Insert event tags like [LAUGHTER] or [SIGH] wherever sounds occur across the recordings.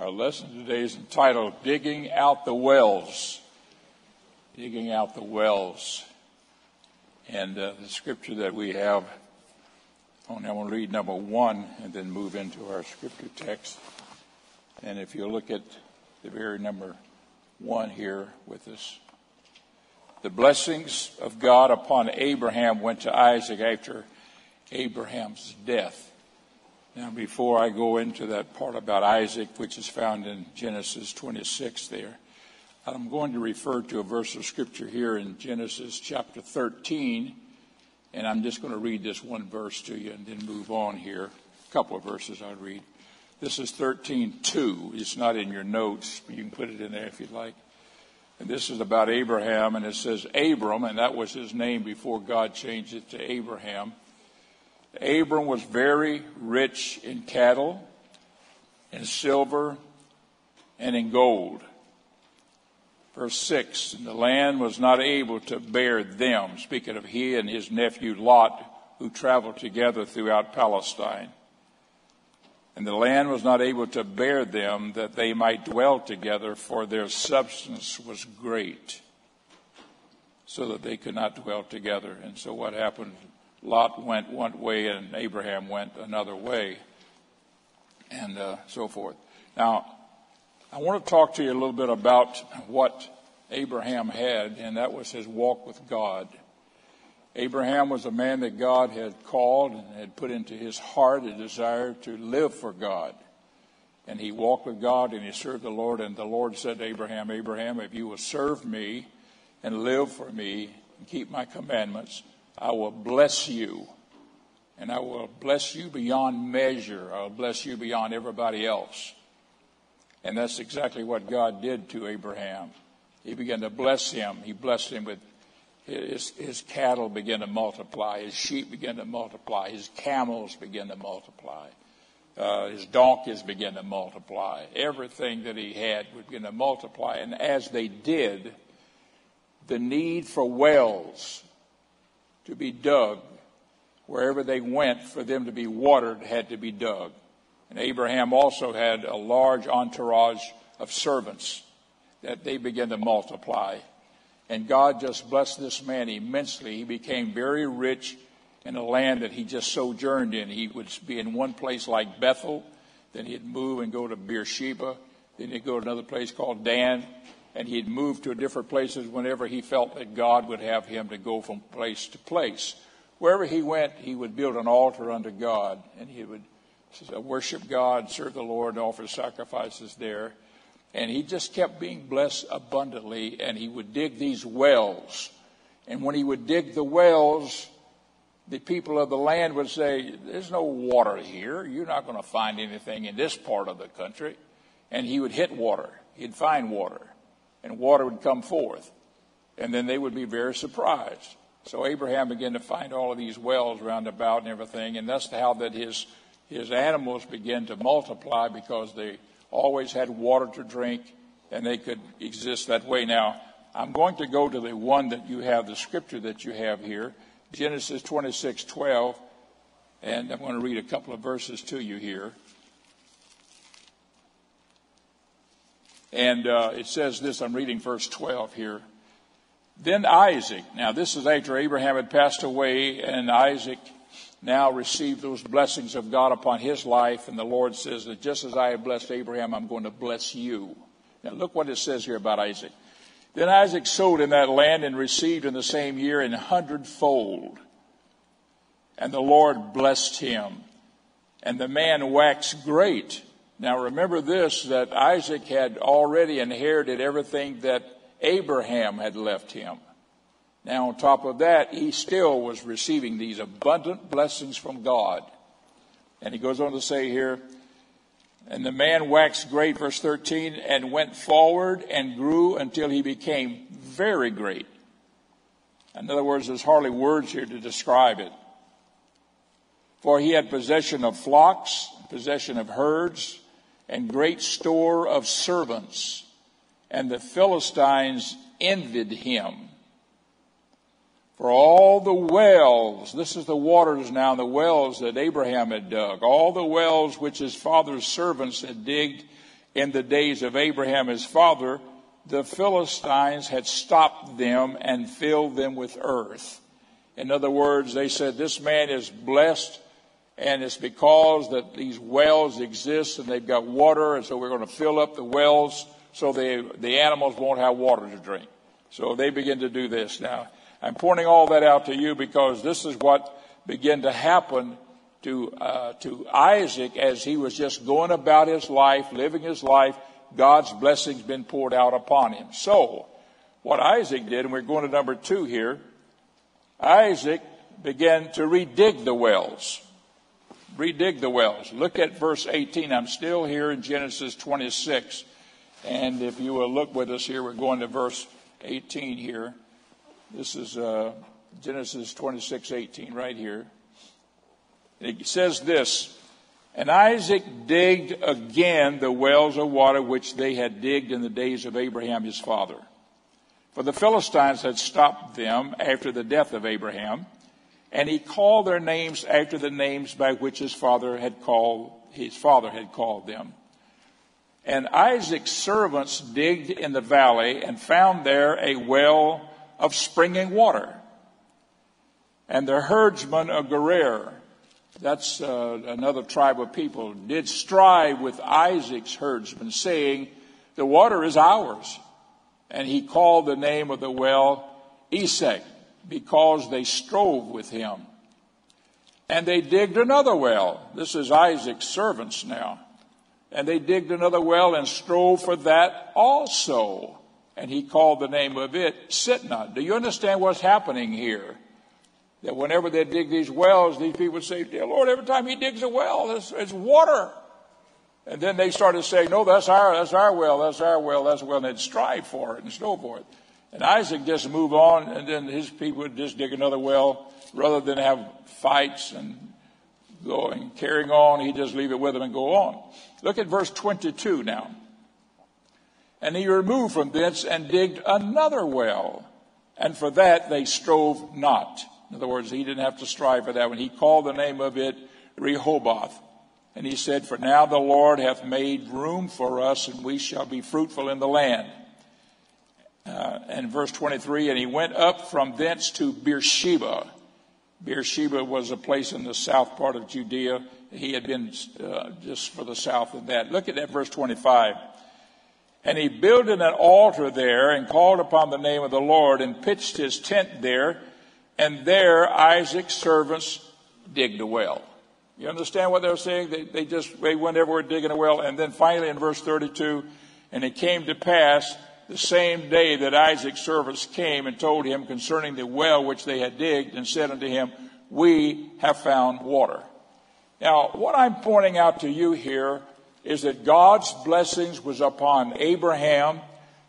Our lesson today is entitled Digging Out the Wells. Digging Out the Wells. And uh, the scripture that we have, only I want to read number one and then move into our scripture text. And if you look at the very number one here with us, the blessings of God upon Abraham went to Isaac after Abraham's death. Now, before I go into that part about Isaac, which is found in Genesis 26 there, I'm going to refer to a verse of scripture here in Genesis chapter 13, and I'm just going to read this one verse to you and then move on here. A couple of verses I'll read. This is 13:2. It's not in your notes, but you can put it in there if you'd like. And this is about Abraham, and it says Abram, and that was his name before God changed it to Abraham. Abram was very rich in cattle, in silver, and in gold. Verse 6 And the land was not able to bear them, speaking of he and his nephew Lot, who traveled together throughout Palestine. And the land was not able to bear them that they might dwell together, for their substance was great, so that they could not dwell together. And so what happened? Lot went one way and Abraham went another way, and uh, so forth. Now, I want to talk to you a little bit about what Abraham had, and that was his walk with God. Abraham was a man that God had called and had put into his heart a desire to live for God. And he walked with God and he served the Lord. And the Lord said to Abraham, Abraham, if you will serve me and live for me and keep my commandments, I will bless you. And I will bless you beyond measure. I will bless you beyond everybody else. And that's exactly what God did to Abraham. He began to bless him. He blessed him with his, his cattle began to multiply. His sheep began to multiply. His camels began to multiply. Uh, his donkeys began to multiply. Everything that he had would begin to multiply. And as they did, the need for wells to be dug. Wherever they went for them to be watered had to be dug. And Abraham also had a large entourage of servants that they began to multiply. And God just blessed this man immensely. He became very rich in a land that he just sojourned in. He would be in one place like Bethel, then he'd move and go to Beersheba, then he'd go to another place called Dan, and he'd move to different places whenever he felt that God would have him to go from place to place. Wherever he went, he would build an altar unto God, and he would uh, worship God, serve the Lord, offer sacrifices there. And he just kept being blessed abundantly, and he would dig these wells. And when he would dig the wells, the people of the land would say, There's no water here. You're not going to find anything in this part of the country. And he would hit water, he'd find water and water would come forth. And then they would be very surprised. So Abraham began to find all of these wells round about and everything, and that's how that his his animals began to multiply because they always had water to drink and they could exist that way. Now, I'm going to go to the one that you have, the scripture that you have here, Genesis 26, 12, and I'm going to read a couple of verses to you here. And uh, it says this, I'm reading verse 12 here. Then Isaac, now this is after Abraham had passed away, and Isaac now received those blessings of God upon his life. And the Lord says that just as I have blessed Abraham, I'm going to bless you. Now look what it says here about Isaac. Then Isaac sowed in that land and received in the same year an hundredfold. And the Lord blessed him. And the man waxed great now remember this that Isaac had already inherited everything that Abraham had left him. Now, on top of that, he still was receiving these abundant blessings from God. And he goes on to say here, and the man waxed great, verse 13, and went forward and grew until he became very great. In other words, there's hardly words here to describe it. For he had possession of flocks, possession of herds, and great store of servants, and the Philistines envied him. For all the wells, this is the waters now, the wells that Abraham had dug, all the wells which his father's servants had digged in the days of Abraham his father, the Philistines had stopped them and filled them with earth. In other words, they said, This man is blessed, and it's because that these wells exist and they've got water, and so we're going to fill up the wells so the, the animals won't have water to drink. So they begin to do this. Now, I'm pointing all that out to you because this is what began to happen to, uh, to Isaac as he was just going about his life, living his life. God's blessings been poured out upon him. So, what Isaac did, and we're going to number two here, Isaac began to redig the wells. Redig the wells. Look at verse 18. I'm still here in Genesis 26. And if you will look with us here, we're going to verse 18 here. This is uh, Genesis 26, 18, right here. It says this, and Isaac digged again the wells of water which they had digged in the days of Abraham his father. For the Philistines had stopped them after the death of Abraham, and he called their names after the names by which his father had called his father had called them. And Isaac's servants digged in the valley and found there a well of springing water. And the herdsmen of Gerar, that's uh, another tribe of people, did strive with Isaac's herdsmen, saying, The water is ours. And he called the name of the well Esek, because they strove with him. And they digged another well. This is Isaac's servants now. And they digged another well and strove for that also. And he called the name of it Sitnah. Do you understand what's happening here? That whenever they dig these wells, these people say, Dear Lord, every time he digs a well, it's, it's water. And then they started saying, No, that's our, that's our well, that's our well, that's our well. And they'd strive for it and so forth. And Isaac just move on, and then his people would just dig another well rather than have fights and going, carrying on. He'd just leave it with them and go on. Look at verse 22 now. And he removed from thence and digged another well. And for that they strove not. In other words, he didn't have to strive for that one. He called the name of it Rehoboth. And he said, For now the Lord hath made room for us, and we shall be fruitful in the land. Uh, and verse 23, and he went up from thence to Beersheba. Beersheba was a place in the south part of Judea. He had been uh, just for the south of that. Look at that verse 25. And he builded an altar there and called upon the name of the Lord and pitched his tent there. And there Isaac's servants digged a well. You understand what they're saying? They, they just, they went everywhere digging a well. And then finally in verse 32, and it came to pass the same day that Isaac's servants came and told him concerning the well which they had digged and said unto him, we have found water. Now, what I'm pointing out to you here is that God's blessings was upon Abraham,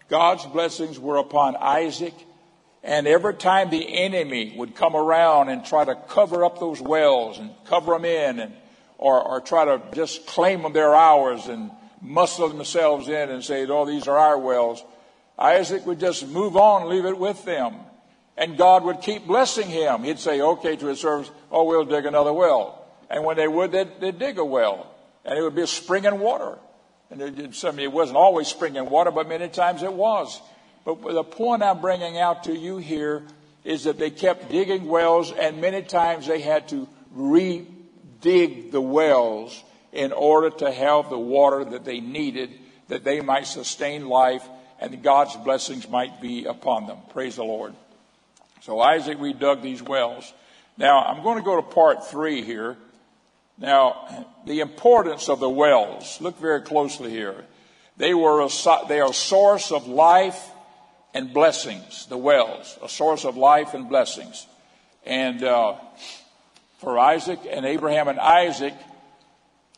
God's blessings were upon Isaac, and every time the enemy would come around and try to cover up those wells and cover them in and or, or try to just claim them their ours and muscle themselves in and say, oh, these are our wells. Isaac would just move on, leave it with them. And God would keep blessing him. He'd say, okay, to his servants, oh, we'll dig another well. And when they would, they'd, they'd dig a well and it would be a springing water. And it, it, it wasn't always springing water, but many times it was. But the point I'm bringing out to you here is that they kept digging wells, and many times they had to re-dig the wells in order to have the water that they needed, that they might sustain life, and God's blessings might be upon them. Praise the Lord. So Isaac redug these wells. Now I'm going to go to part three here. Now, the importance of the wells. Look very closely here. They were a, they are a source of life and blessings. The wells, a source of life and blessings. And uh, for Isaac and Abraham and Isaac,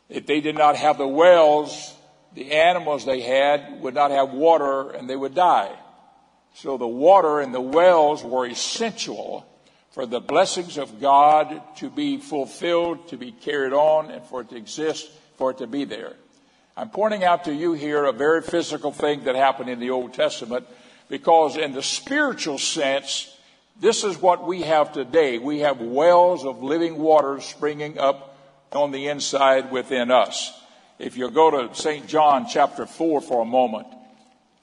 if they did not have the wells, the animals they had would not have water and they would die. So the water and the wells were essential for the blessings of God to be fulfilled, to be carried on, and for it to exist, for it to be there. I'm pointing out to you here a very physical thing that happened in the Old Testament because in the spiritual sense, this is what we have today. We have wells of living water springing up on the inside within us. If you go to St. John chapter 4 for a moment,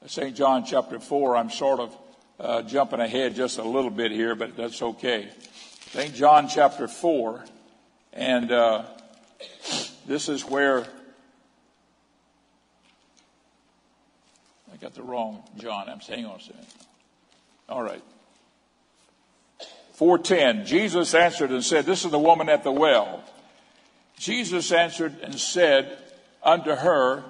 St. John chapter 4, I'm sort of uh, jumping ahead just a little bit here, but that's okay. St. John chapter 4, and uh, this is where I got the wrong John. I'm saying on a second. All right. 410. Jesus answered and said, This is the woman at the well. Jesus answered and said unto her,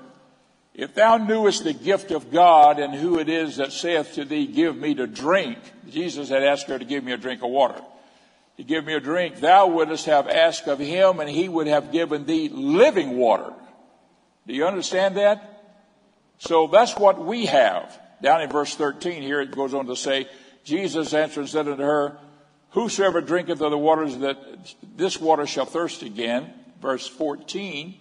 If thou knewest the gift of God and who it is that saith to thee, Give me to drink. Jesus had asked her to give me a drink of water. To give me a drink, thou wouldst have asked of him, and he would have given thee living water. Do you understand that? So that's what we have. Down in verse 13 here, it goes on to say, Jesus answered and said unto her, Whosoever drinketh of the waters that this water shall thirst again. Verse 14.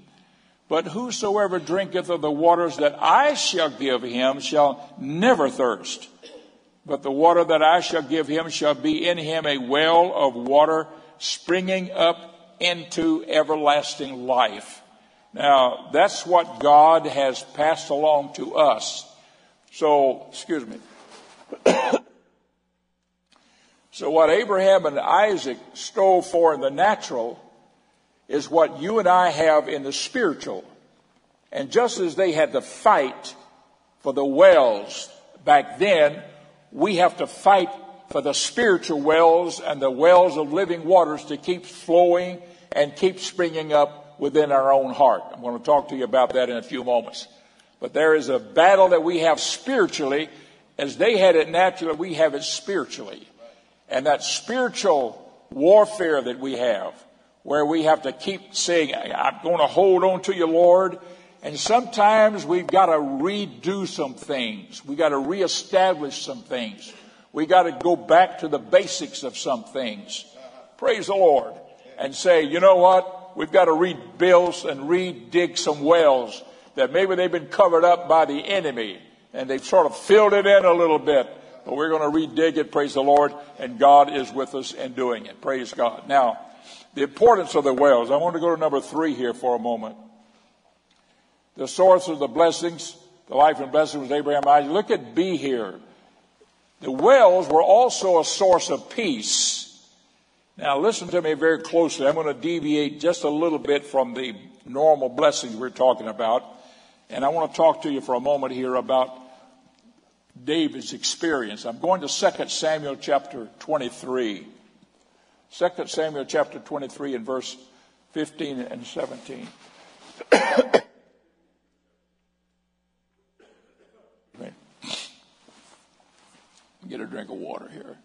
But whosoever drinketh of the waters that I shall give him shall never thirst. But the water that I shall give him shall be in him a well of water springing up into everlasting life. Now, that's what God has passed along to us. So, excuse me. [COUGHS] So what Abraham and Isaac strove for in the natural is what you and I have in the spiritual. And just as they had to fight for the wells back then, we have to fight for the spiritual wells and the wells of living waters to keep flowing and keep springing up within our own heart. I'm going to talk to you about that in a few moments. But there is a battle that we have spiritually. As they had it naturally, we have it spiritually and that spiritual warfare that we have, where we have to keep saying, I'm going to hold on to you, Lord. And sometimes we've got to redo some things. We've got to reestablish some things. we've got to go back to the basics of some things. Praise the Lord. And say, you know what? We've got to rebuild and redig some wells that maybe they've been covered up by the enemy and they've sort of filled it in a little bit. But we're going to redig it, praise the Lord, and God is with us in doing it. Praise God. Now, the importance of the wells. I want to go to number three here for a moment. The source of the blessings, the life and blessings of Abraham Isaac. Look at B here. The wells were also a source of peace. Now listen to me very closely. I'm going to deviate just a little bit from the normal blessings we're talking about. And I want to talk to you for a moment here about David's experience. I'm going to 2 Samuel chapter 23. 2 Samuel chapter 23 and verse 15 and 17. Get a drink of water here.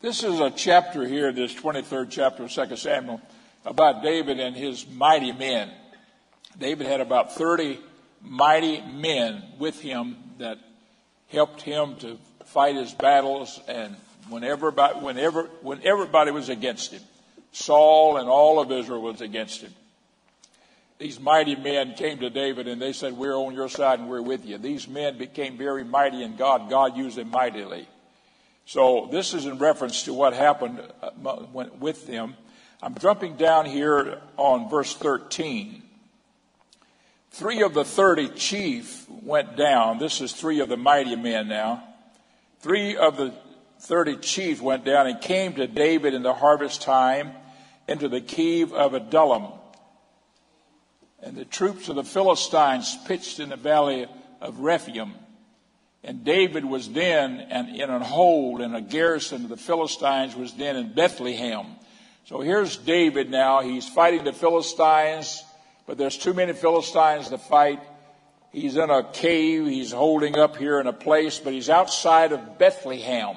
This is a chapter here, this 23rd chapter of 2 Samuel, about David and his mighty men. David had about 30 mighty men with him that helped him to fight his battles and whenever, whenever, when everybody was against him. Saul and all of Israel was against him. These mighty men came to David and they said, We're on your side and we're with you. These men became very mighty in God. God used them mightily. So this is in reference to what happened uh, with them. I'm jumping down here on verse 13. Three of the 30 chief went down. This is three of the mighty men now. Three of the 30 chief went down and came to David in the harvest time into the cave of Adullam. And the troops of the Philistines pitched in the valley of Rephaim. And David was then in a hold, and a garrison of the Philistines was then in Bethlehem. So here's David now. He's fighting the Philistines, but there's too many Philistines to fight. He's in a cave. He's holding up here in a place, but he's outside of Bethlehem.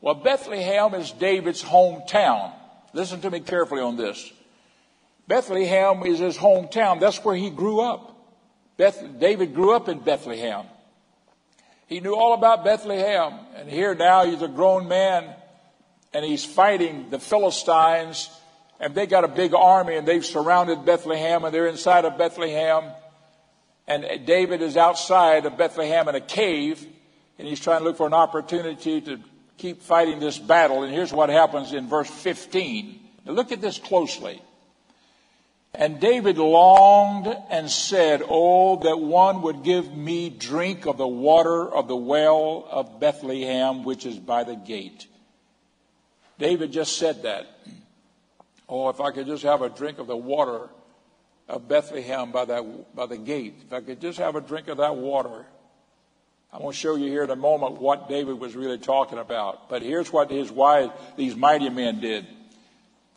Well, Bethlehem is David's hometown. Listen to me carefully on this. Bethlehem is his hometown. That's where he grew up. Beth, David grew up in Bethlehem. He knew all about Bethlehem. And here now he's a grown man and he's fighting the Philistines. And they got a big army and they've surrounded Bethlehem and they're inside of Bethlehem. And David is outside of Bethlehem in a cave. and he's trying to look for an opportunity to keep fighting this battle. And here's what happens in verse 15. Now look at this closely. And David longed and said, Oh, that one would give me drink of the water of the well of Bethlehem, which is by the gate. David just said that. Oh, if I could just have a drink of the water of Bethlehem by, that, by the gate. If I could just have a drink of that water. I'm going to show you here in a moment what David was really talking about. But here's what his these mighty men did.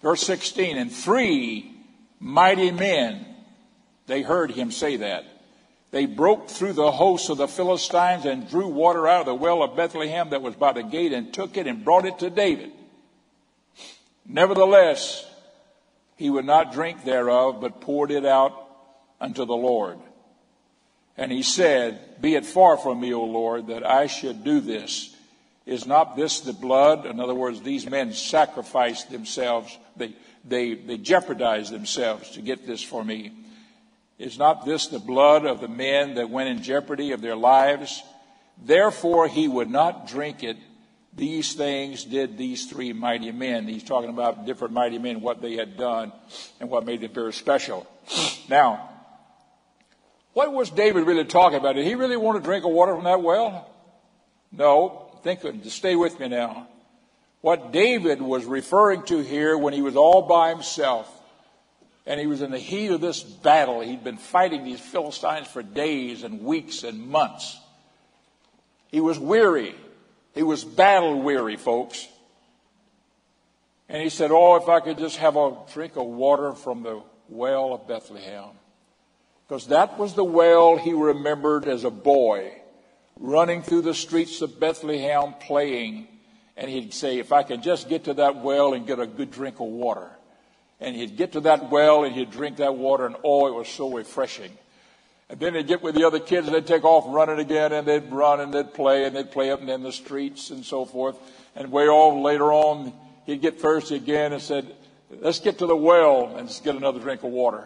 Verse 16, and three mighty men, they heard him say that. They broke through the hosts of the Philistines and drew water out of the well of Bethlehem that was by the gate and took it and brought it to David. Nevertheless, he would not drink thereof, but poured it out unto the Lord. And he said, Be it far from me, O Lord, that I should do this. Is not this the blood? In other words, these men sacrificed themselves. They, they, they jeopardized themselves to get this for me. Is not this the blood of the men that went in jeopardy of their lives? Therefore he would not drink it. These things did these three mighty men. He's talking about different mighty men, what they had done, and what made them very special. Now, what was David really talking about? Did he really want to drink of water from that well? No. Think, stay with me now. What David was referring to here when he was all by himself and he was in the heat of this battle, he'd been fighting these Philistines for days and weeks and months. He was weary. He was battle weary, folks. And he said, Oh, if I could just have a drink of water from the well of Bethlehem. Because that was the well he remembered as a boy, running through the streets of Bethlehem playing. And he'd say, If I could just get to that well and get a good drink of water. And he'd get to that well and he'd drink that water, and oh, it was so refreshing. And then they'd get with the other kids and they'd take off running again and they'd run and they'd play and they'd play up and in the streets and so forth. And way off later on, he'd get thirsty again and said, let's get to the well and just get another drink of water.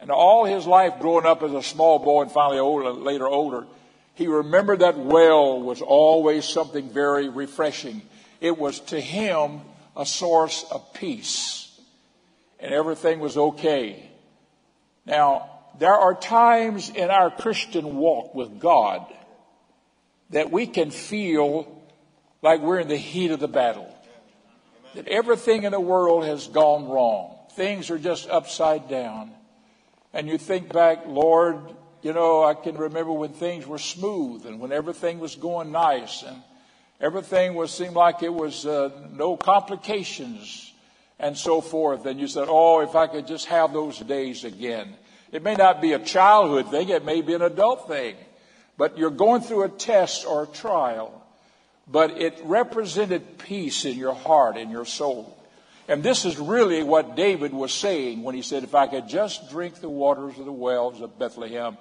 And all his life growing up as a small boy and finally older, later older, he remembered that well was always something very refreshing. It was to him a source of peace. And everything was okay. Now, there are times in our Christian walk with God that we can feel like we're in the heat of the battle. That everything in the world has gone wrong. Things are just upside down. And you think back, Lord, you know, I can remember when things were smooth and when everything was going nice and everything was seemed like it was uh, no complications and so forth. And you said, oh, if I could just have those days again. It may not be a childhood thing, it may be an adult thing. But you're going through a test or a trial. But it represented peace in your heart, and your soul. And this is really what David was saying when he said, If I could just drink the waters of the wells of Bethlehem,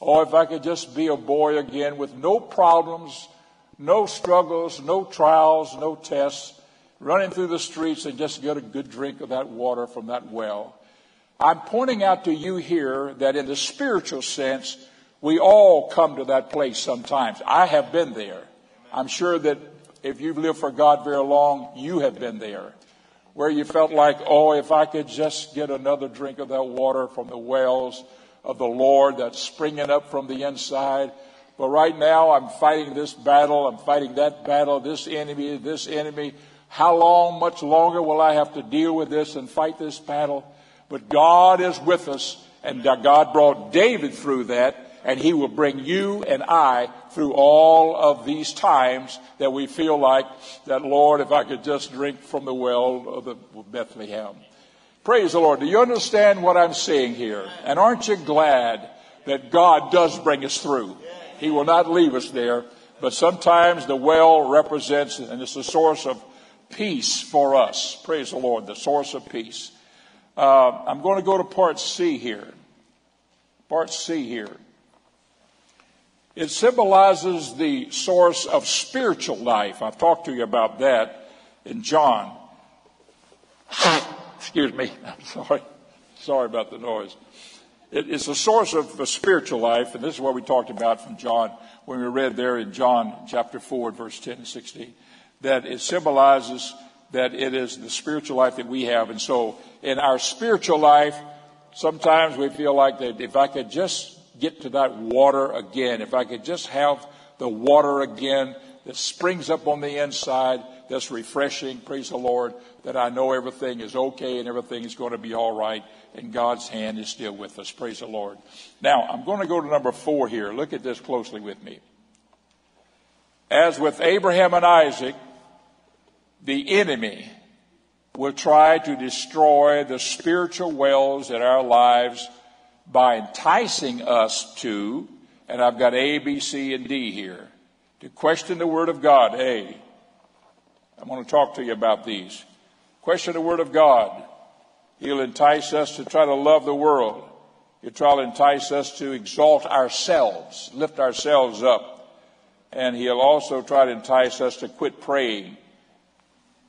or if I could just be a boy again with no problems, no struggles, no trials, no tests, running through the streets and just get a good drink of that water from that well. I'm pointing out to you here that in the spiritual sense, we all come to that place sometimes. I have been there. I'm sure that if you've lived for God very long, you have been there. Where you felt like, oh, if I could just get another drink of that water from the wells of the Lord that's springing up from the inside. But right now, I'm fighting this battle. I'm fighting that battle, this enemy, this enemy. How long, much longer will I have to deal with this and fight this battle? But God is with us, and God brought David through that, and He will bring you and I through all of these times that we feel like that, Lord, if I could just drink from the well of the Bethlehem. Praise the Lord. Do you understand what I'm saying here? And aren't you glad that God does bring us through? He will not leave us there, but sometimes the well represents, and it's a source of peace for us. Praise the Lord, the source of peace. Uh, I'm going to go to part C here. Part C here. It symbolizes the source of spiritual life. I've talked to you about that in John. [COUGHS] Excuse me. I'm sorry. Sorry about the noise. it, it's a source of a spiritual life, and this is what we talked about from John when we read there in John chapter 4, verse 10 and 16, that it symbolizes that it is the spiritual life that we have. And so in our spiritual life, sometimes we feel like that if I could just get to that water again, if I could just have the water again that springs up on the inside, that's refreshing, praise the Lord, that I know everything is okay and everything is going to be all right and God's hand is still with us. Praise the Lord. Now, I'm going to go to number four here. Look at this closely with me. As with Abraham and Isaac, the enemy will try to destroy the spiritual wells in our lives by enticing us to, and I've got A, B, C, and D here, to question the Word of God. A. I want to talk to you about these. Question the Word of God. He'll entice us to try to love the world. He'll try to entice us to exalt ourselves, lift ourselves up. And he'll also try to entice us to quit praying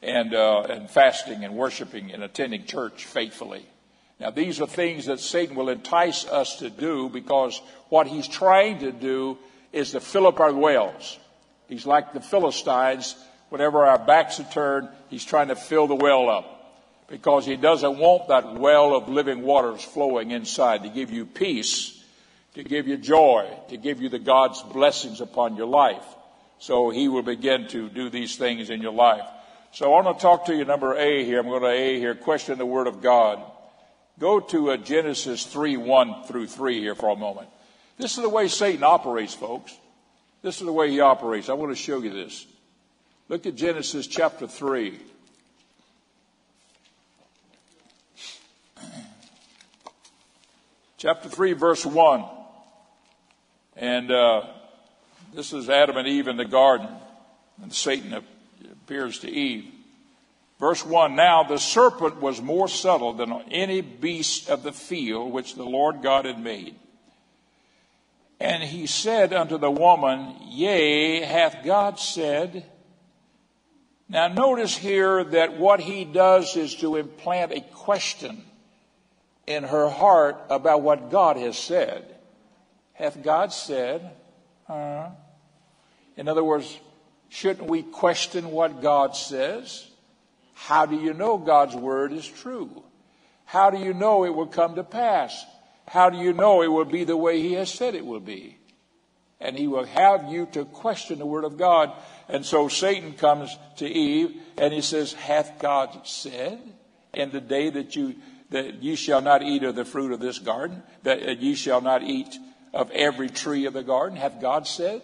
and, uh, and fasting and worshiping and attending church faithfully. Now, these are things that Satan will entice us to do because what he's trying to do is to fill up our wells. He's like the Philistines. Whenever our backs are turned, he's trying to fill the well up because he doesn't want that well of living waters flowing inside to give you peace, to give you joy, to give you the God's blessings upon your life. So he will begin to do these things in your life. So I want to talk to you number A here. I'm going to A here, question the Word of God. Go to uh, Genesis 3, 1 through 3 here for a moment. This is the way Satan operates, folks. This is the way he operates. I want to show you this. Look at Genesis chapter 3. [CLEARS THROAT] chapter 3, verse 1. And uh, this is Adam and Eve in the garden, and Satan appears to Eve. Verse 1 Now the serpent was more subtle than any beast of the field which the Lord God had made. And he said unto the woman, Yea, hath God said, now notice here that what he does is to implant a question in her heart about what God has said. Hath God said? Uh, in other words, shouldn't we question what God says? How do you know God's word is true? How do you know it will come to pass? How do you know it will be the way He has said it will be? And He will have you to question the word of God. And so Satan comes to Eve and he says, Hath God said in the day that you that ye shall not eat of the fruit of this garden, that ye shall not eat of every tree of the garden, hath God said?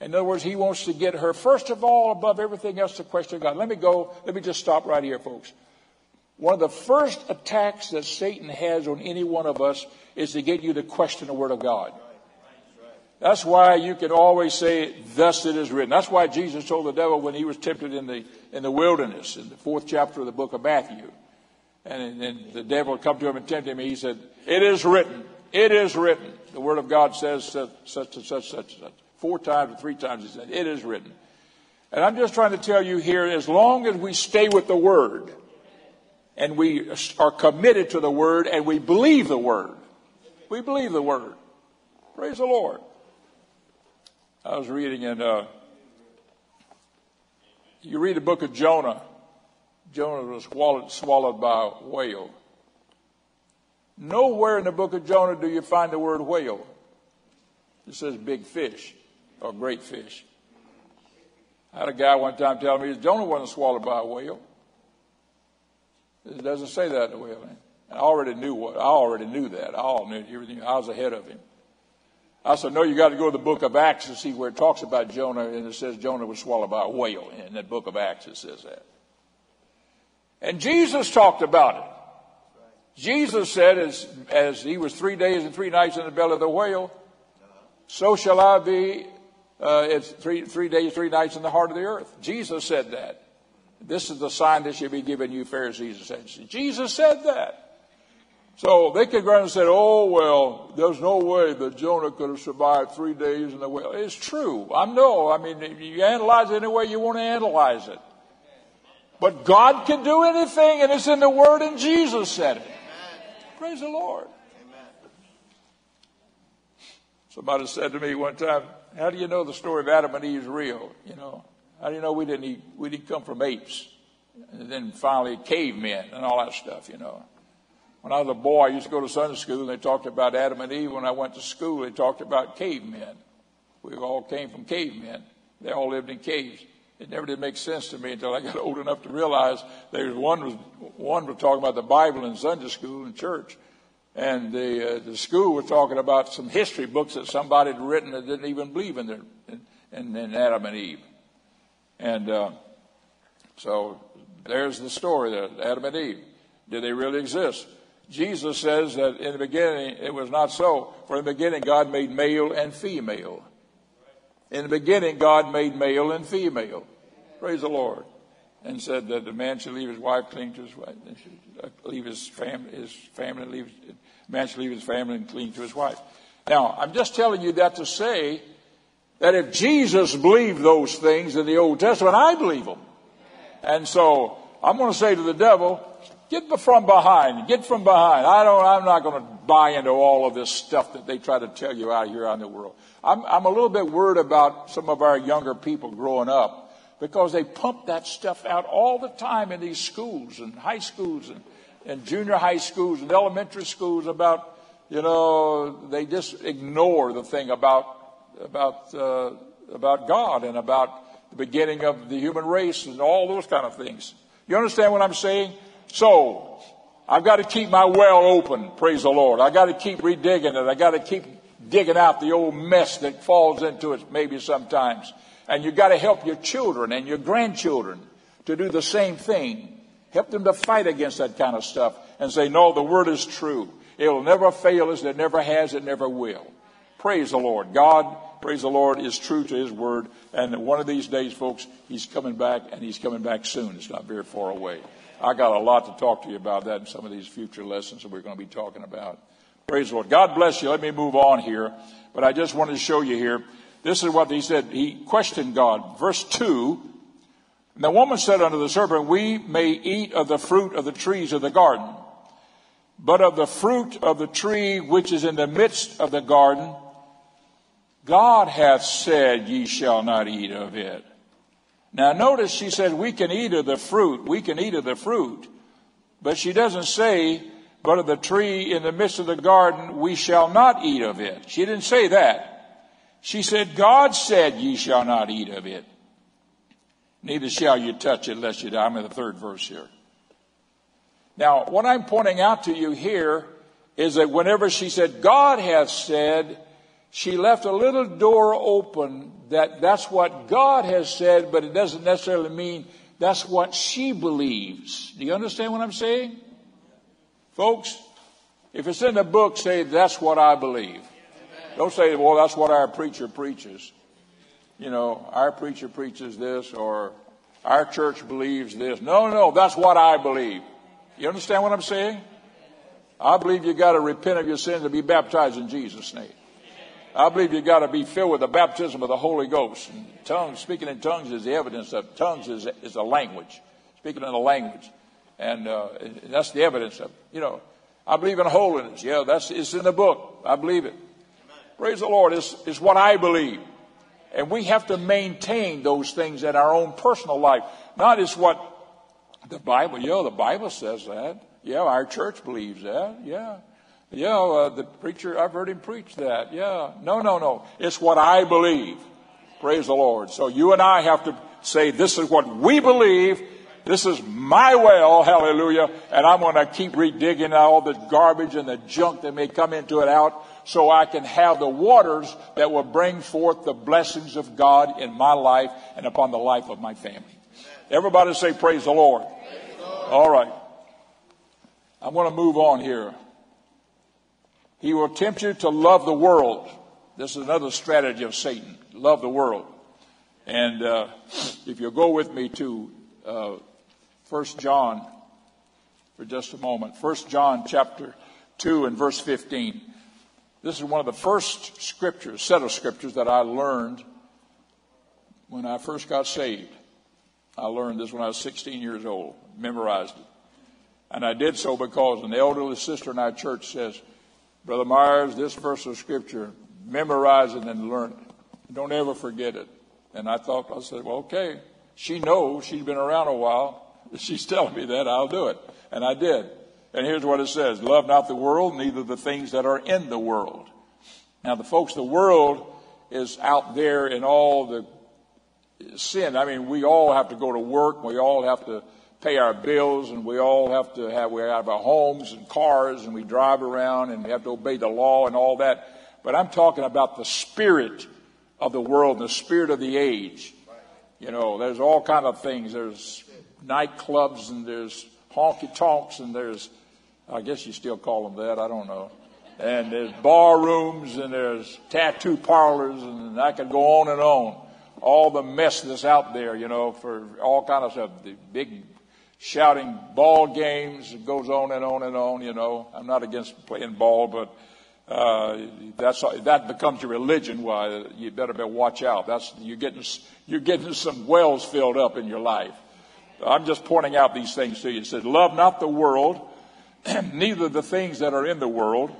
In other words, he wants to get her, first of all, above everything else, to question God. Let me go, let me just stop right here, folks. One of the first attacks that Satan has on any one of us is to get you to question the Word of God. That's why you can always say, thus it is written. That's why Jesus told the devil when he was tempted in the, in the wilderness, in the fourth chapter of the book of Matthew. And, the devil come to him and tempt him. He said, It is written. It is written. The word of God says such, such and such, such and such. Four times or three times he said, It is written. And I'm just trying to tell you here, as long as we stay with the word and we are committed to the word and we believe the word, we believe the word. Praise the Lord. I was reading in, uh, you read the book of Jonah. Jonah was swallowed, swallowed by a whale. Nowhere in the book of Jonah do you find the word whale. It says big fish or great fish. I had a guy one time tell me Jonah wasn't swallowed by a whale. It doesn't say that in the whale. I already knew what I already knew that. I all knew everything. I was ahead of him. I said, No, you got to go to the book of Acts to see where it talks about Jonah, and it says Jonah was swallowed by a whale. In that book of Acts, it says that. And Jesus talked about it. Jesus said, as, as he was three days and three nights in the belly of the whale, so shall I be uh, it's three, three days, three nights in the heart of the earth. Jesus said that. This is the sign that should be given you, Pharisees and Jesus said that. So they could go around and say, oh, well, there's no way that Jonah could have survived three days in the whale. It's true. I know. I mean, you analyze it any way you want to analyze it. But God can do anything, and it's in the Word, and Jesus said it. Amen. Praise the Lord. Amen. Somebody said to me one time, "How do you know the story of Adam and Eve is real? You know, how do you know we didn't eat, we didn't come from apes, and then finally cavemen and all that stuff? You know." When I was a boy, I used to go to Sunday school, and they talked about Adam and Eve. When I went to school, they talked about cavemen. We all came from cavemen. They all lived in caves. It never did make sense to me until I got [LAUGHS] old enough to realize there was one was one was talking about the Bible in Sunday school and church, and the uh, the school was talking about some history books that somebody had written that didn't even believe in their in, in Adam and Eve, and uh, so there's the story there, Adam and Eve. Did they really exist? Jesus says that in the beginning it was not so. For in the beginning God made male and female. In the beginning God made male and female. Praise the Lord. And said that the man should leave his wife, cling to his wife, uh, leave his family, his family, leave, man should leave his family and cling to his wife. Now, I'm just telling you that to say that if Jesus believed those things in the Old Testament, I believe them. And so I'm going to say to the devil, Get from behind. Get from behind. I don't, I'm not going to buy into all of this stuff that they try to tell you out here on the world. I'm, I'm a little bit worried about some of our younger people growing up because they pump that stuff out all the time in these schools and high schools and, and junior high schools and elementary schools about, you know, they just ignore the thing about, about, uh, about God and about the beginning of the human race and all those kind of things. You understand what I'm saying? So, I've got to keep my well open, praise the Lord. I got to keep redigging it. I got to keep digging out the old mess that falls into it maybe sometimes. And you got to help your children and your grandchildren to do the same thing. Help them to fight against that kind of stuff and say, no, the word is true. It'll never fail us. It never has. It never will. Praise the Lord. God, praise the Lord, is true to his word. And one of these days, folks, he's coming back and he's coming back soon. It's not very far away. I got a lot to talk to you about that in some of these future lessons that we're going to be talking about. Praise the Lord. God bless you. Let me move on here. But I just wanted to show you here. This is what he said. He questioned God. Verse 2. And the woman said unto the serpent, We may eat of the fruit of the trees of the garden. But of the fruit of the tree which is in the midst of the garden, God hath said, Ye shall not eat of it. Now notice she said, we can eat of the fruit. We can eat of the fruit. But she doesn't say, but of the tree in the midst of the garden, we shall not eat of it. She didn't say that. She said, God said, ye shall not eat of it. Neither shall you touch it lest you die. I'm in the third verse here. Now, what I'm pointing out to you here is that whenever she said, God has said, she left a little door open that that's what God has said, but it doesn't necessarily mean that's what she believes. Do you understand what I'm saying? Folks, if it's in the book, say, that's what I believe. Don't say, well, that's what our preacher preaches. You know, our preacher preaches this or our church believes this. No, no, that's what I believe. You understand what I'm saying? I believe you got to repent of your sins and be baptized in Jesus' name. I believe you've got to be filled with the baptism of the Holy Ghost. And tongues, speaking in tongues is the evidence of tongues is, is a language. Speaking in a language. And, uh, that's the evidence of, you know, I believe in holiness. Yeah, that's, it's in the book. I believe it. Praise the Lord. It's, it's what I believe. And we have to maintain those things in our own personal life. Not as what the Bible, yeah, the Bible says that. Yeah, our church believes that. Yeah. Yeah, uh, the preacher, I've heard him preach that. Yeah. No, no, no. It's what I believe. Praise the Lord. So you and I have to say, this is what we believe. This is my well, hallelujah, and I'm going to keep redigging all the garbage and the junk that may come into it out so I can have the waters that will bring forth the blessings of God in my life and upon the life of my family. Everybody say, Praise the Lord. Praise the Lord. All right. I'm going to move on here. He will tempt you to love the world. This is another strategy of Satan. Love the world. And uh, if you'll go with me to uh, 1 John for just a moment. 1 John chapter 2 and verse 15. This is one of the first scriptures, set of scriptures that I learned when I first got saved. I learned this when I was 16 years old, memorized it. And I did so because an elderly sister in our church says, Brother Myers, this verse of scripture memorize it and learn it. Don't ever forget it. And I thought, I said, well, okay. She knows she's been around a while. [LAUGHS] She's telling me that I'll do it. And I did. And here's what it says. Love not the world, neither the things that are in the world. Now the folks, the world is out there in all the sin. I mean, we all have to go to work. We all have to pay our bills and we all have to have, we have our homes and cars and we drive around and we have to obey the law and all that. But I'm talking about the spirit of the world, the spirit of the age. You know, there's all kind of things. There's nightclubs and there's honky tonks and there's, I guess you still call them that. I don't know. And there's bar rooms and there's tattoo parlors and I could go on and on. All the mess that's out there, you know, for all kind of stuff. The big shouting ball games. It goes on and on and on, you know. I'm not against playing ball, but uh, that's that becomes your religion. Why you better, better watch out. That's you're getting you're getting some wells filled up in your life. I'm just pointing out these things to you. It says, "Love not the world, [CLEARS THROAT] neither the things that are in the world.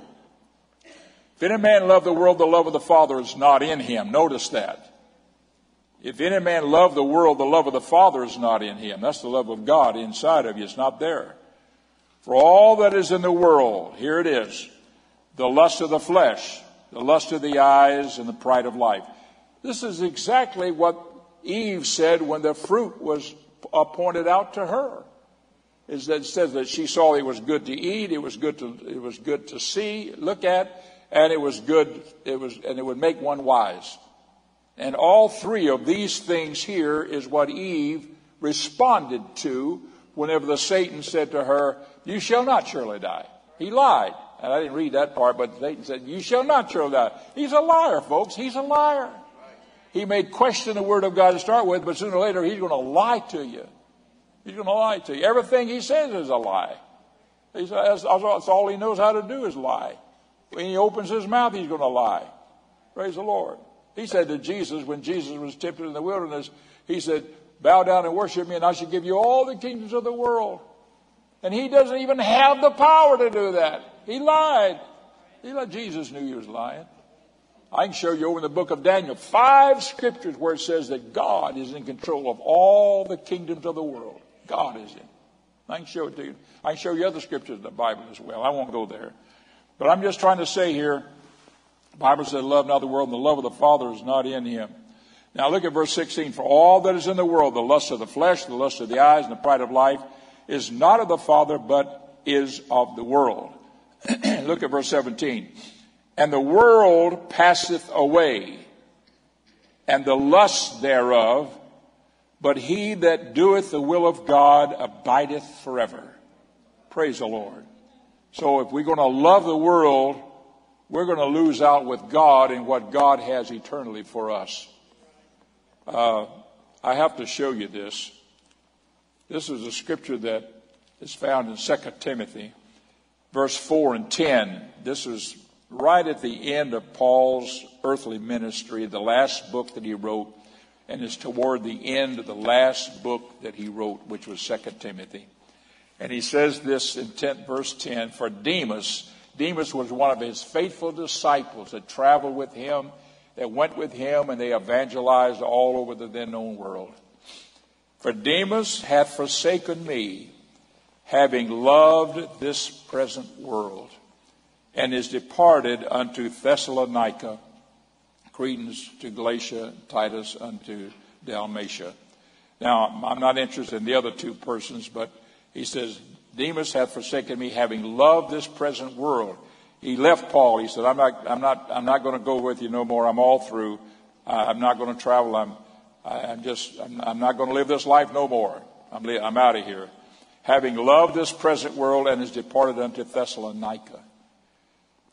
If any man love the world, the love of the Father is not in him." Notice that. If any man love the world, the love of the Father is not in him. That's the love of God inside of you. It's not there. For all that is in the world, here it is, the lust of the flesh, the lust of the eyes, and the pride of life. This is exactly what Eve said when the fruit was pointed out to her. Is that it says that she saw it was good to eat, it was good to it was good to see, look at, and it was good, it was and it would make one wise. And all three of these things here is what Eve responded to whenever the Satan said to her, You shall not surely die. He lied. And I didn't read that part, but Satan said, You shall not surely die. He's a liar, folks. He's a liar. He may question the word of God to start with, but sooner or later he's going to lie to you. He's going to lie to you. Everything he says is a lie. That's, that's all he knows how to do is lie. When he opens his mouth, he's going to lie. Praise the Lord. He said to Jesus, when Jesus was tempted in the wilderness, he said, Bow down and worship me, and I shall give you all the kingdoms of the world. And he doesn't even have the power to do that. He lied. He lied. Jesus knew he was lying. I can show you over in the book of Daniel five scriptures where it says that God is in control of all the kingdoms of the world. God is in. I can show it to you. I can show you other scriptures in the Bible as well. I won't go there. But I'm just trying to say here the Bible says, Love not the world, and the love of the Father is not in him. Now look at verse 16. For all that is in the world, the lust of the flesh, the lust of the eyes, and the pride of life, is not of the Father, but is of the world. [CLEARS THROAT] look at verse 17. And the world passeth away, and the lust thereof, but he that doeth the will of God abideth forever. Praise the Lord. So if we're going to love the world, we're going to lose out with God in what God has eternally for us. Uh, I have to show you this. This is a scripture that is found in 2 Timothy, verse 4 and 10. This is right at the end of Paul's earthly ministry, the last book that he wrote, and it's toward the end of the last book that he wrote, which was 2 Timothy. And he says this in 10, verse 10 For Demas, Demas was one of his faithful disciples that traveled with him, that went with him, and they evangelized all over the then known world. For Demas hath forsaken me, having loved this present world, and is departed unto Thessalonica, Crescens to Galatia, Titus unto Dalmatia. Now, I'm not interested in the other two persons, but he says, Demas hath forsaken me, having loved this present world. He left Paul. He said, I'm not, I'm not, I'm not going to go with you no more. I'm all through. I'm not going to travel. I'm, I'm just, I'm, I'm not going to live this life no more. I'm, I'm out of here. Having loved this present world and is departed unto Thessalonica.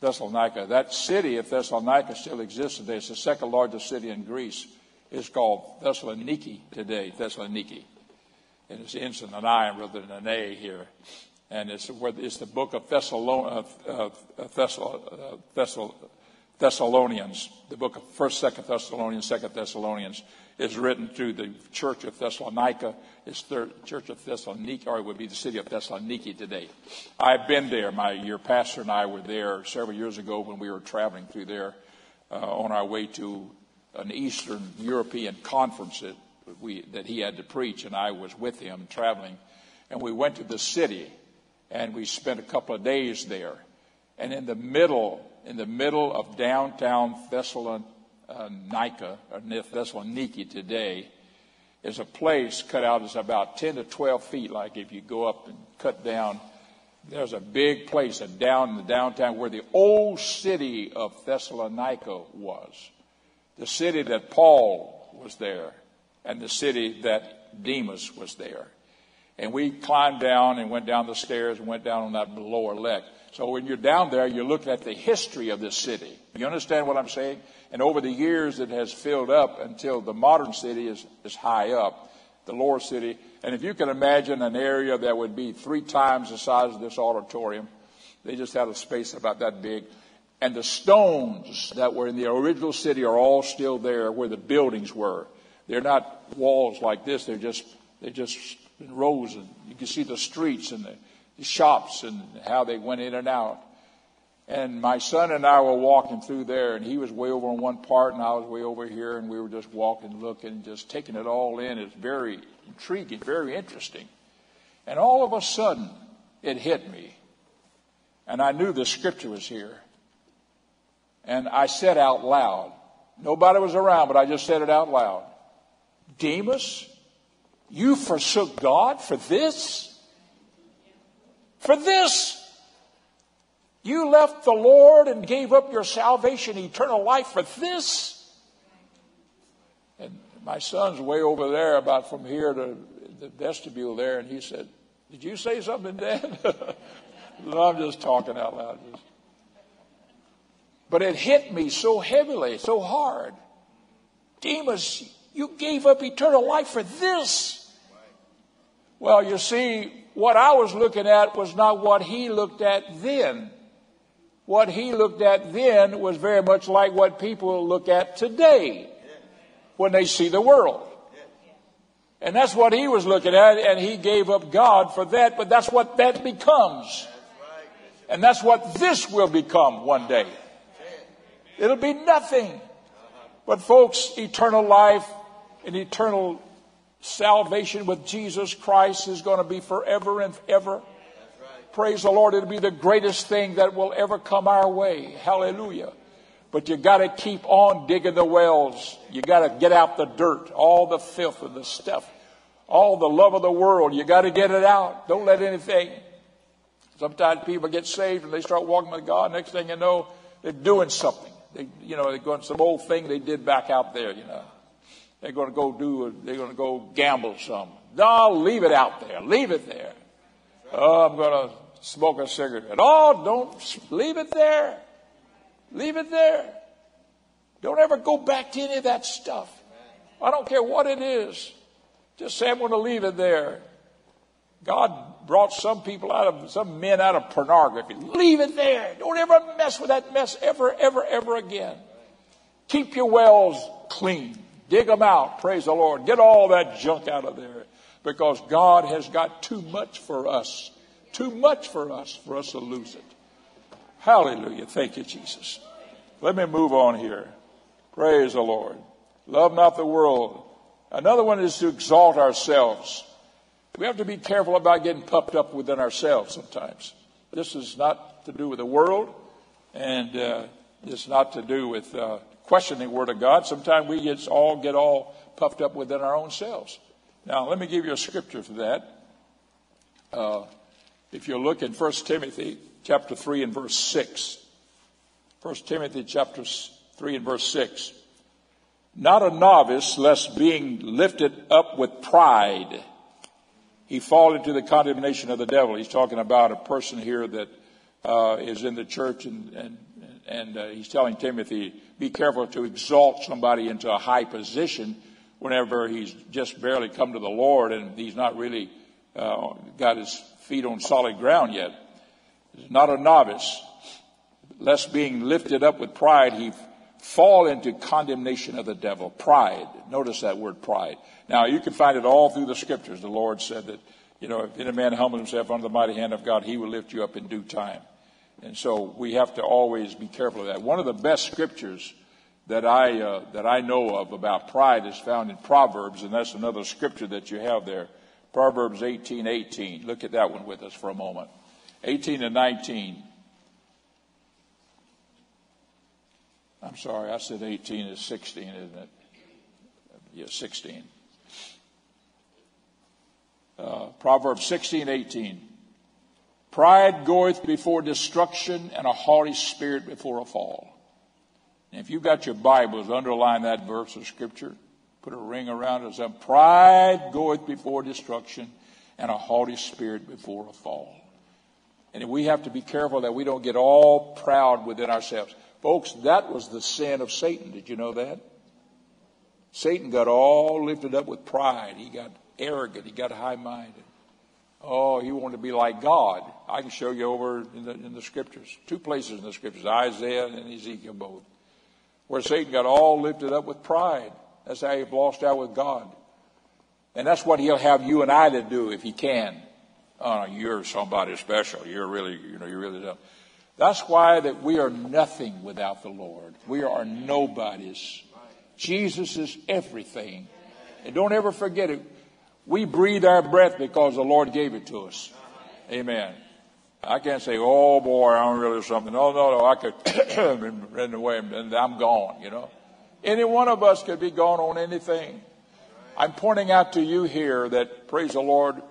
Thessalonica. That city of Thessalonica still exists today. It's the second largest city in Greece. It's called Thessaloniki today, Thessaloniki and it ends in an I rather than an A here. And it's, it's the book of Thessalon, Thessal, Thessalonians, the book of 1st, 2nd Thessalonians, 2nd Thessalonians is written to the church of Thessalonica. It's the church of Thessaloniki, or it would be the city of Thessaloniki today. I've been there. My, your pastor and I were there several years ago when we were traveling through there. uh, on our way to an Eastern European conference that, we, that he had to preach, and I was with him traveling. And we went to the city, and we spent a couple of days there. And in the middle, in the middle of downtown Uh, Thessalonica, or Thessaloniki today, is a place cut out as about 10 to 12 feet, like if you go up and cut down. There's a big place down in the downtown where the old city of Thessalonica was. The city that Paul was there, and the city that Demas was there. And we climbed down and went down the stairs and went down on that lower deck. So when you're down there, you're looking at the history of this city. You understand what I'm saying? And over the years, it has filled up until the modern city is, is high up, the lower city. And if you can imagine an area that would be three times the size of this auditorium, they just had a space about that big. And the stones that were in the original city are all still there where the buildings were. They're not walls like this. They're just, they're just in rows. And you can see the streets and the shops and how they went in and out. And my son and I were walking through there, and he was way over on one part, and I was way over here, and we were just walking, looking, just taking it all in. It's very intriguing, very interesting. And all of a sudden, it hit me. And I knew the scripture was here. And I said out loud, nobody was around, but I just said it out loud. Demas, you forsook God for this? For this? You left the Lord and gave up your salvation, eternal life for this? And my son's way over there, about from here to the vestibule there, and he said, Did you say something, Dad? [LAUGHS] I'm just talking out loud. But it hit me so heavily, so hard. Demas, you gave up eternal life for this. Well, you see, what I was looking at was not what he looked at then what he looked at then was very much like what people look at today when they see the world. And that's what he was looking at, and he gave up God for that, but that's what that becomes. And that's what this will become one day. It'll be nothing. But folks, eternal life and eternal salvation with Jesus Christ is going to be forever and ever. Praise the Lord. It'll be the greatest thing that will ever come our way. Hallelujah. But you got to keep on digging the wells. You got to get out the dirt, all the filth and the stuff, all the love of the world. You got to get it out. Don't let anything. Sometimes people get saved and they start walking with God. Next thing you know, they're doing something. They, you know, they're going some old thing they did back out there. You know, they're going to go do. They're going to go gamble some. No, leave it out there. Leave it there. Oh, I'm going to smoke a cigarette. Oh, don't leave it there. Leave it there. Don't ever go back to any of that stuff. I don't care what it is. Just say, I'm going to leave it there. God brought some people out of, some men out of pornography. Leave it there. Don't ever mess with that mess ever, ever, ever again. Keep your wells clean. Dig them out. Praise the Lord. Get all that junk out of there because God has got too much for us too much for us, for us to lose it. Hallelujah. Thank you, Jesus. Let me move on here. Praise the Lord. Love not the world. Another one is to exalt ourselves. We have to be careful about getting puffed up within ourselves sometimes. This is not to do with the world, and uh, it's not to do with uh, questioning Word of God. Sometimes we get all get all puffed up within our own selves. Now, let me give you a scripture for that. Uh, if you look in 1 Timothy chapter 3 and verse 6, 1 Timothy chapter 3 and verse 6, not a novice, lest being lifted up with pride, he fall into the condemnation of the devil. He's talking about a person here that uh, is in the church, and and and uh, he's telling Timothy, be careful to exalt somebody into a high position whenever he's just barely come to the Lord and he's not really uh, got his feet on solid ground yet. He's not a novice. Lest being lifted up with pride, he fall into condemnation of the devil. Pride. Notice that word pride. Now, you can find it all through the scriptures. The Lord said that, you know, if any man humble himself under the mighty hand of God, he will lift you up in due time. And so we have to always be careful of that. One of the best scriptures that I, uh, that I know of about pride is found in Proverbs, and that's another scripture that you have there. Proverbs 18, 18. Look at that one with us for a moment. 18 and 19. I'm sorry, I said 18 is 16, isn't it? Yeah, 16. Uh, Proverbs 16, 18. Pride goeth before destruction, and a haughty spirit before a fall. And if you've got your Bibles, underline that verse of Scripture. Put a ring around it. Says, Pride goeth before destruction, and a haughty spirit before a fall. And we have to be careful that we don't get all proud within ourselves. Folks, that was the sin of Satan. Did you know that? Satan got all lifted up with pride. He got arrogant. He got high minded. Oh, he wanted to be like God. I can show you over in the, in the scriptures. Two places in the scriptures, Isaiah and Ezekiel both, where Satan got all lifted up with pride. That's how he lost out with God. And that's what he'll have you and I to do if he can. Oh, you're somebody special. You're really, you know, you're really don't. That's why that we are nothing without the Lord. We are nobodies. Jesus is everything. And don't ever forget it. We breathe our breath because the Lord gave it to us. Amen. I can't say, oh boy, I'm really something. No, no, no. I could [COUGHS] run away and I'm gone, you know. Any one of us could be gone on anything. I'm pointing out to you here that, praise the Lord,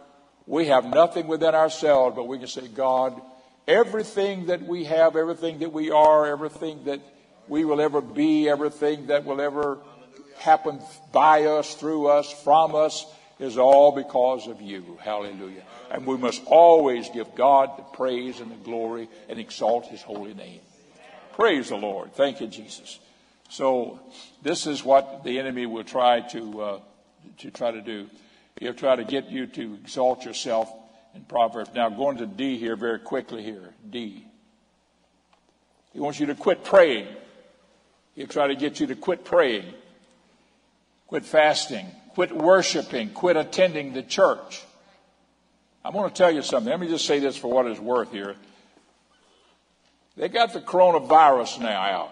we have nothing within ourselves, but we can say, God, everything that we have, everything that we are, everything that we will ever be, everything that will ever happen by us, through us, from us, is all because of you. Hallelujah. And we must always give God the praise and the glory and exalt his holy name. Praise the Lord. Thank you, Jesus. So this is what the enemy will try to uh, to try to do. He'll try to get you to exalt yourself in Proverbs. Now, going to D here very quickly here. D. He wants you to quit praying. He'll try to get you to quit praying, quit fasting, quit worshiping, quit attending the church. I'm going to tell you something. Let me just say this for what it's worth here. They got the coronavirus now out.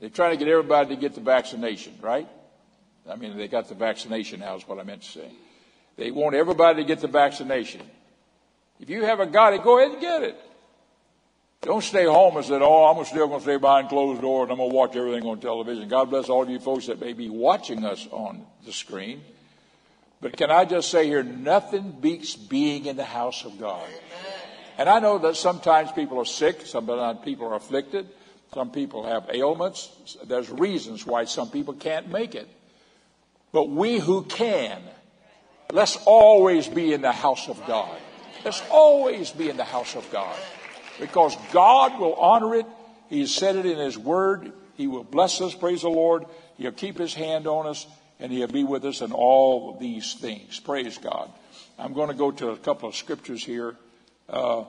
They're trying to get everybody to get the vaccination, right? I mean, they got the vaccination now, is what I meant to say. They want everybody to get the vaccination. If you haven't got it, go ahead and get it. Don't stay home and say, oh, I'm still going to stay behind closed doors and I'm going to watch everything on television. God bless all of you folks that may be watching us on the screen. But can I just say here, nothing beats being in the house of God. And I know that sometimes people are sick, sometimes people are afflicted, some people have ailments. There's reasons why some people can't make it. But we who can, let's always be in the house of God. Let's always be in the house of God because God will honor it. He has said it in His Word. He will bless us, praise the Lord. He'll keep His hand on us and He'll be with us in all these things. Praise God. I'm going to go to a couple of scriptures here. Uh,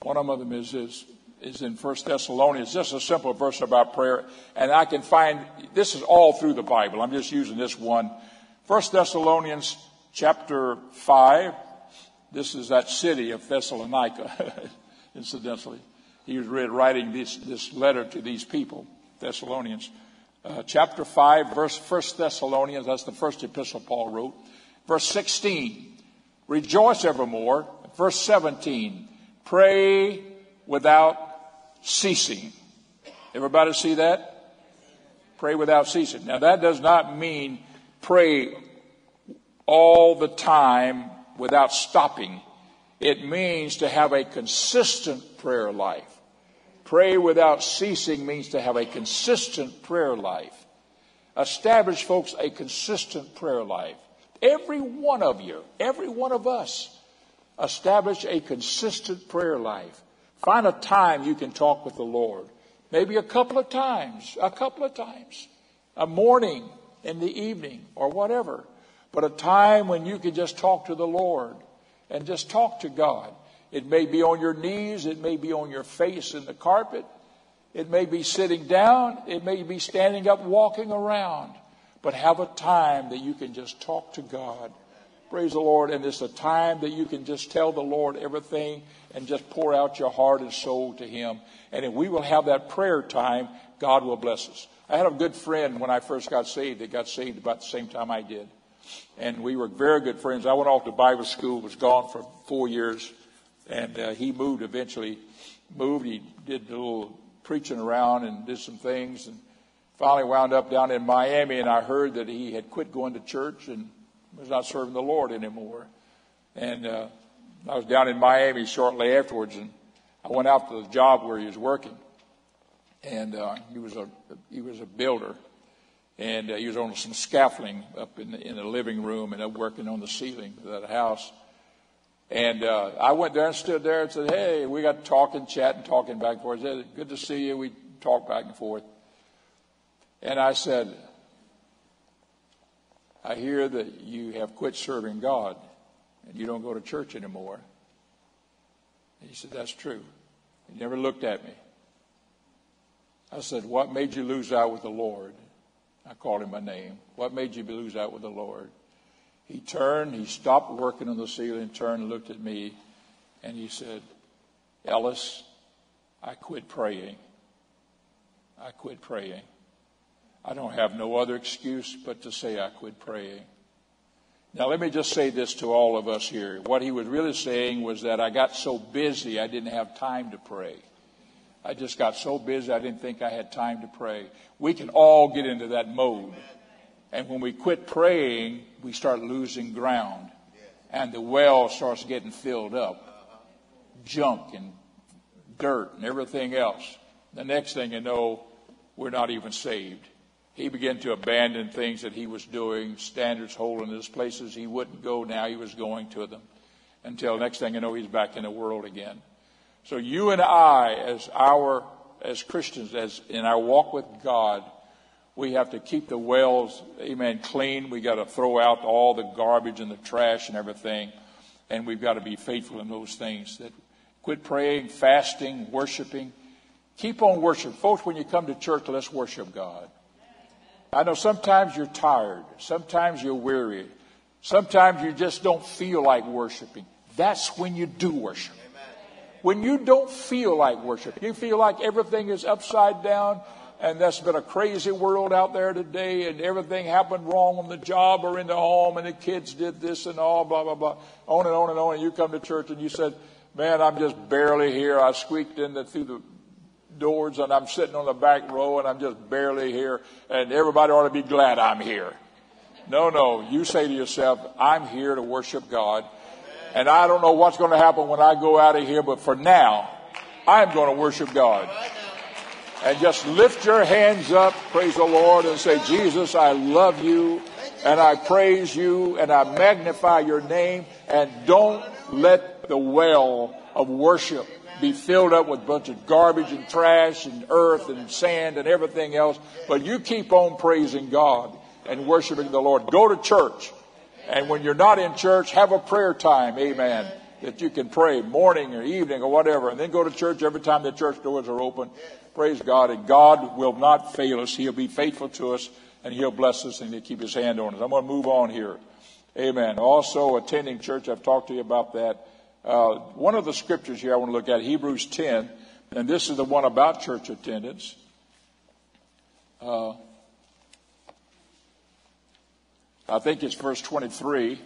one of them is, is, is in First Thessalonians, just a simple verse about prayer. And I can find, this is all through the Bible. I'm just using this one. First Thessalonians chapter 5, this is that city of Thessalonica, [LAUGHS] incidentally. He was writing this, this letter to these people, Thessalonians. Uh, chapter 5, verse 1 Thessalonians, that's the first epistle Paul wrote. Verse 16, rejoice evermore. Verse 17, pray without ceasing. Everybody see that? Pray without ceasing. Now that does not mean pray all the time without stopping. It means to have a consistent prayer life. Pray without ceasing means to have a consistent prayer life. Establish, folks, a consistent prayer life. Every one of you, every one of us, establish a consistent prayer life. Find a time you can talk with the Lord. Maybe a couple of times, a couple of times. A morning, in the evening, or whatever but a time when you can just talk to the Lord and just talk to God. It may be on your knees, it may be on your face in the carpet, it may be sitting down, it may be standing up, walking around, but have a time that you can just talk to God. Praise the Lord. And it's a time that you can just tell the Lord everything and just pour out your heart and soul to Him. And if we will have that prayer time, God will bless us. I had a good friend when I first got saved that got saved about the same time I did. And we were very good friends. I went off to Bible school, was gone for four years, and uh, he moved eventually. Moved, he did a little preaching around and did some things, and finally wound up down in Miami. And I heard that he had quit going to church and was not serving the Lord anymore. And uh, I was down in Miami shortly afterwards, and I went out to the job where he was working, and uh, he was a he was a builder, and uh, he was on some scaffolding up in the, in the living room and working on the ceiling of that house. And uh, I went there and stood there and said, "Hey, we got talking, chatting, talking back and forth. Said, Good to see you." We talked back and forth, and I said, "I hear that you have quit serving God, and you don't go to church anymore." And he said, "That's true." He never looked at me. I said, What made you lose out with the Lord? I called him by name. What made you lose out with the Lord? He turned, he stopped working on the ceiling, turned looked at me, and he said, Ellis, I quit praying. I quit praying. I don't have no other excuse but to say I quit praying. Now, let me just say this to all of us here. What he was really saying was that I got so busy I didn't have time to pray. I just got so busy I didn't think I had time to pray. We can all get into that mode. And when we quit praying, we start losing ground. And the well starts getting filled up. Junk and dirt and everything else. The next thing you know, we're not even saved. He began to abandon things that he was doing, standards, holiness, places he wouldn't go. Now he was going to them. Until next thing you know, he's back in the world again. So you and I, as our, as Christians, as in our walk with God, we have to keep the wells, amen, clean. We got to throw out all the garbage and the trash and everything. And we've got to be faithful in those things. That quit praying, fasting, worshiping. Keep on worship. Folks, when you come to church, let's worship God. I know sometimes you're tired. Sometimes you're weary. Sometimes you just don't feel like worshiping. That's when you do worship. When you don't feel like worship, you feel like everything is upside down, and that's been a crazy world out there today, and everything happened wrong on the job or in the home, and the kids did this and all, blah, blah, blah, on and on and on. And you come to church and you said, Man, I'm just barely here. I squeaked in the, through the doors and I'm sitting on the back row and I'm just barely here, and everybody ought to be glad I'm here. No, no. You say to yourself, I'm here to worship God. And I don't know what's going to happen when I go out of here, but for now, I'm going to worship God. And just lift your hands up, praise the Lord, and say, Jesus, I love you, and I praise you, and I magnify your name, and don't let the well of worship be filled up with a bunch of garbage and trash and earth and sand and everything else, but you keep on praising God and worshiping the Lord. Go to church. And when you're not in church, have a prayer time, amen, that you can pray morning or evening or whatever, and then go to church every time the church doors are open. Praise God. And God will not fail us. He'll be faithful to us, and He'll bless us, and He'll keep His hand on us. I'm going to move on here. Amen. Also, attending church, I've talked to you about that. Uh, one of the scriptures here I want to look at, Hebrews 10, and this is the one about church attendance. Uh, I think it's verse 23.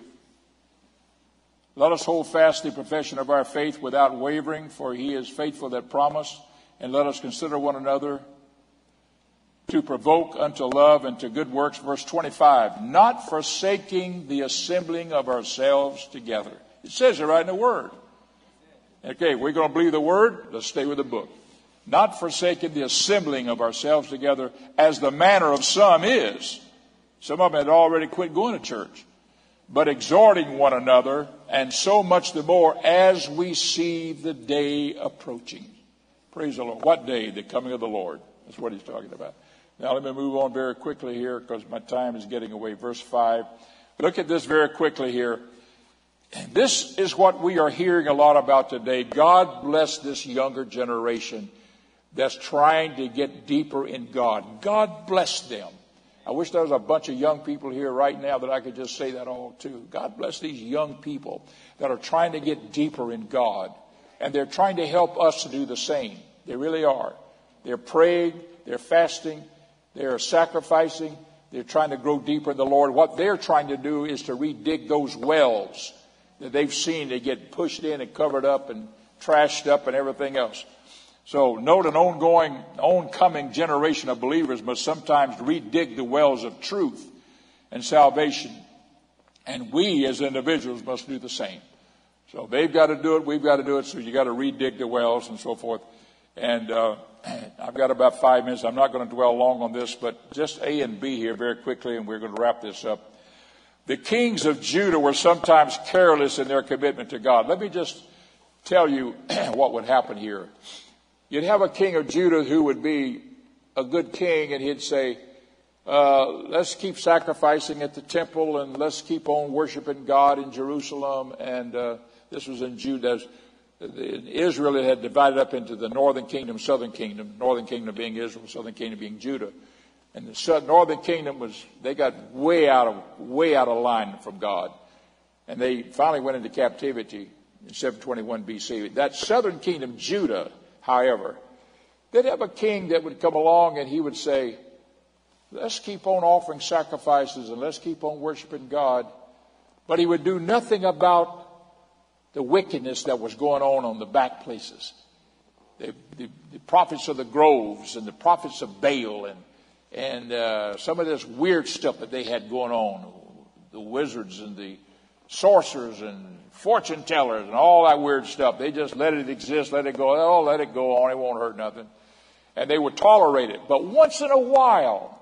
Let us hold fast the profession of our faith without wavering, for he is faithful that promised. And let us consider one another to provoke unto love and to good works. Verse 25. Not forsaking the assembling of ourselves together. It says it right in the Word. Okay, we're going to believe the Word. Let's stay with the book. Not forsaking the assembling of ourselves together as the manner of some is some of them had already quit going to church. But exhorting one another, and so much the more as we see the day approaching. Praise the Lord. What day? The coming of the Lord. That's what he's talking about. Now let me move on very quickly here because my time is getting away. Verse 5. Look at this very quickly here. This is what we are hearing a lot about today. God bless this younger generation that's trying to get deeper in God. God bless them. I wish there was a bunch of young people here right now that I could just say that all to. God bless these young people that are trying to get deeper in God. And they're trying to help us to do the same. They really are. They're praying, they're fasting, they're sacrificing, they're trying to grow deeper in the Lord. What they're trying to do is to redig those wells that they've seen. They get pushed in and covered up and trashed up and everything else. So note an ongoing, oncoming generation of believers must sometimes redig the wells of truth and salvation. And we as individuals must do the same. So they've got to do it, we've got to do it, so you got to redig the wells and so forth. And uh, [CLEARS THROAT] I've got about five minutes. I'm not going to dwell long on this, but just A and B here very quickly, and we're going to wrap this up. The kings of Judah were sometimes careless in their commitment to God. Let me just tell you [CLEARS THROAT] what would happen here. You'd have a king of Judah who would be a good king, and he'd say, uh, let's keep sacrificing at the temple and let's keep on worshiping God in Jerusalem. And uh, this was in Judah. Israel had divided up into the northern kingdom, southern kingdom, northern kingdom being Israel, southern kingdom being Judah. And the northern kingdom was, they got way out of, way out of line from God. And they finally went into captivity in 721 BC. That southern kingdom, Judah, however, they'd have a king that would come along and he would say, let's keep on offering sacrifices and let's keep on worshiping God. But he would do nothing about the wickedness that was going on on the back places. The, the, the prophets of the groves and the prophets of Baal and, and uh, some of this weird stuff that they had going on. The wizards and the sorcerers and fortune tellers and all that weird stuff. They just let it exist, let it go. Oh, let it go on. It won't hurt nothing. And they would tolerate it. But once in a while,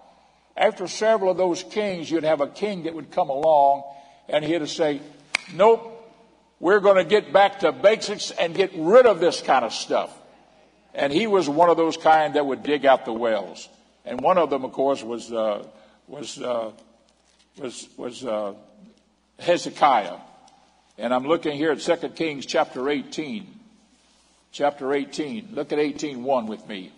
after several of those kings, you'd have a king that would come along and he'd say, nope, we're going to get back to basics and get rid of this kind of stuff. And he was one of those kind that would dig out the wells. And one of them, of course, was, uh, was, uh, was, was uh, Hezekiah. And I'm looking here at 2 Kings chapter 18. Chapter 18. Look at 18.1 with me.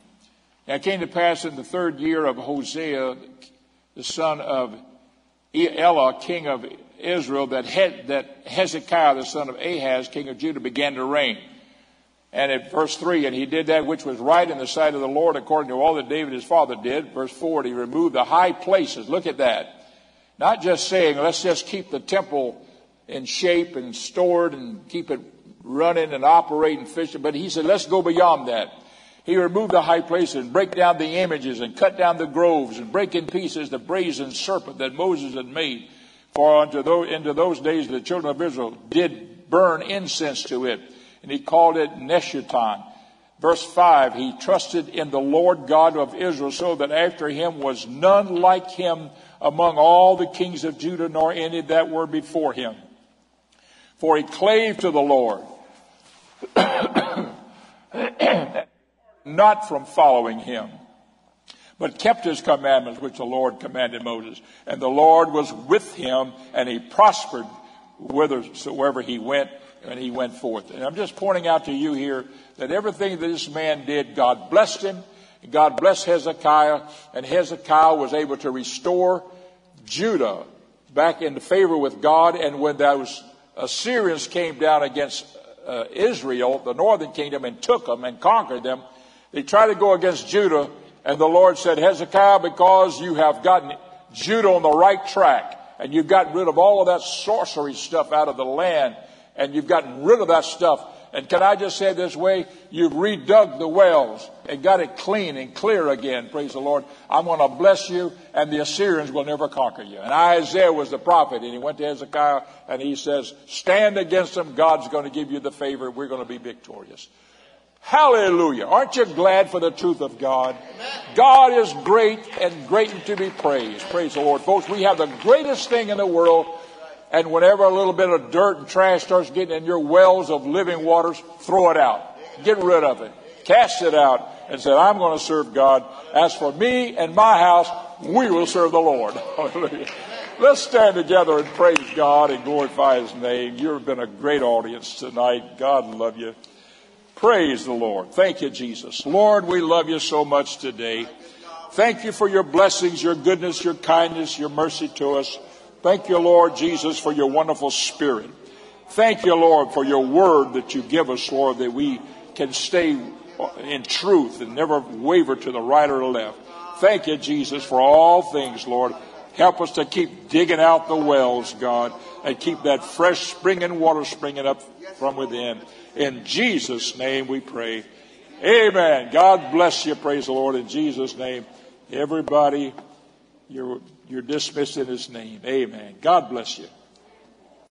And it came to pass in the third year of Hosea, the son of Elah, king of Israel, that, he, that Hezekiah, the son of Ahaz, king of Judah, began to reign. And at verse 3, and he did that which was right in the sight of the Lord according to all that David his father did. Verse 4, he removed the high places. Look at that. Not just saying, let's just keep the temple in shape and stored and keep it running and operating, fishing, but he said, let's go beyond that. He removed the high places and break down the images and cut down the groves and break in pieces the brazen serpent that Moses had made. For unto those, into those days the children of Israel did burn incense to it. And he called it Nehushtan. Verse 5, he trusted in the Lord God of Israel so that after him was none like him among all the kings of Judah, nor any that were before him. For he clave to the Lord. not from following him, but kept his commandments which the Lord commanded Moses. And the Lord was with him, and he prospered whithersoever he went, and he went forth. And I'm just pointing out to you here that everything that this man did, God blessed him. God blessed Hezekiah, and Hezekiah was able to restore Judah back into favor with God. And when those Assyrians came down against uh, Israel, the northern kingdom, and took them and conquered them, they tried to go against Judah, and the Lord said, Hezekiah, because you have gotten Judah on the right track, and you've gotten rid of all of that sorcery stuff out of the land, and you've gotten rid of that stuff. And can I just say this way? You've redug the wells and got it clean and clear again. Praise the Lord. I'm going to bless you, and the Assyrians will never conquer you. And Isaiah was the prophet, and he went to Hezekiah and he says, Stand against them. God's going to give you the favor. We're going to be victorious. Hallelujah. Aren't you glad for the truth of God? God is great and greatly to be praised. Praise the Lord. Folks, we have the greatest thing in the world. And whenever a little bit of dirt and trash starts getting in your wells of living waters, throw it out. Get rid of it. Cast it out and say, I'm going to serve God. As for me and my house, we will serve the Lord. [LAUGHS] Hallelujah. Let's stand together and praise God and glorify His name. You've been a great audience tonight. God love you. Praise the Lord. Thank you, Jesus. Lord, we love you so much today. Thank you for your blessings, your goodness, your kindness, your mercy to us. Thank you, Lord Jesus, for your wonderful spirit. Thank you, Lord, for your word that you give us, Lord, that we can stay in truth and never waver to the right or the left. Thank you, Jesus, for all things, Lord. Help us to keep digging out the wells, God, and keep that fresh springing water springing up from within. In Jesus' name we pray. Amen. God bless you. Praise the Lord in Jesus' name. Everybody, you're, you're dismissed in His name. Amen. God bless you.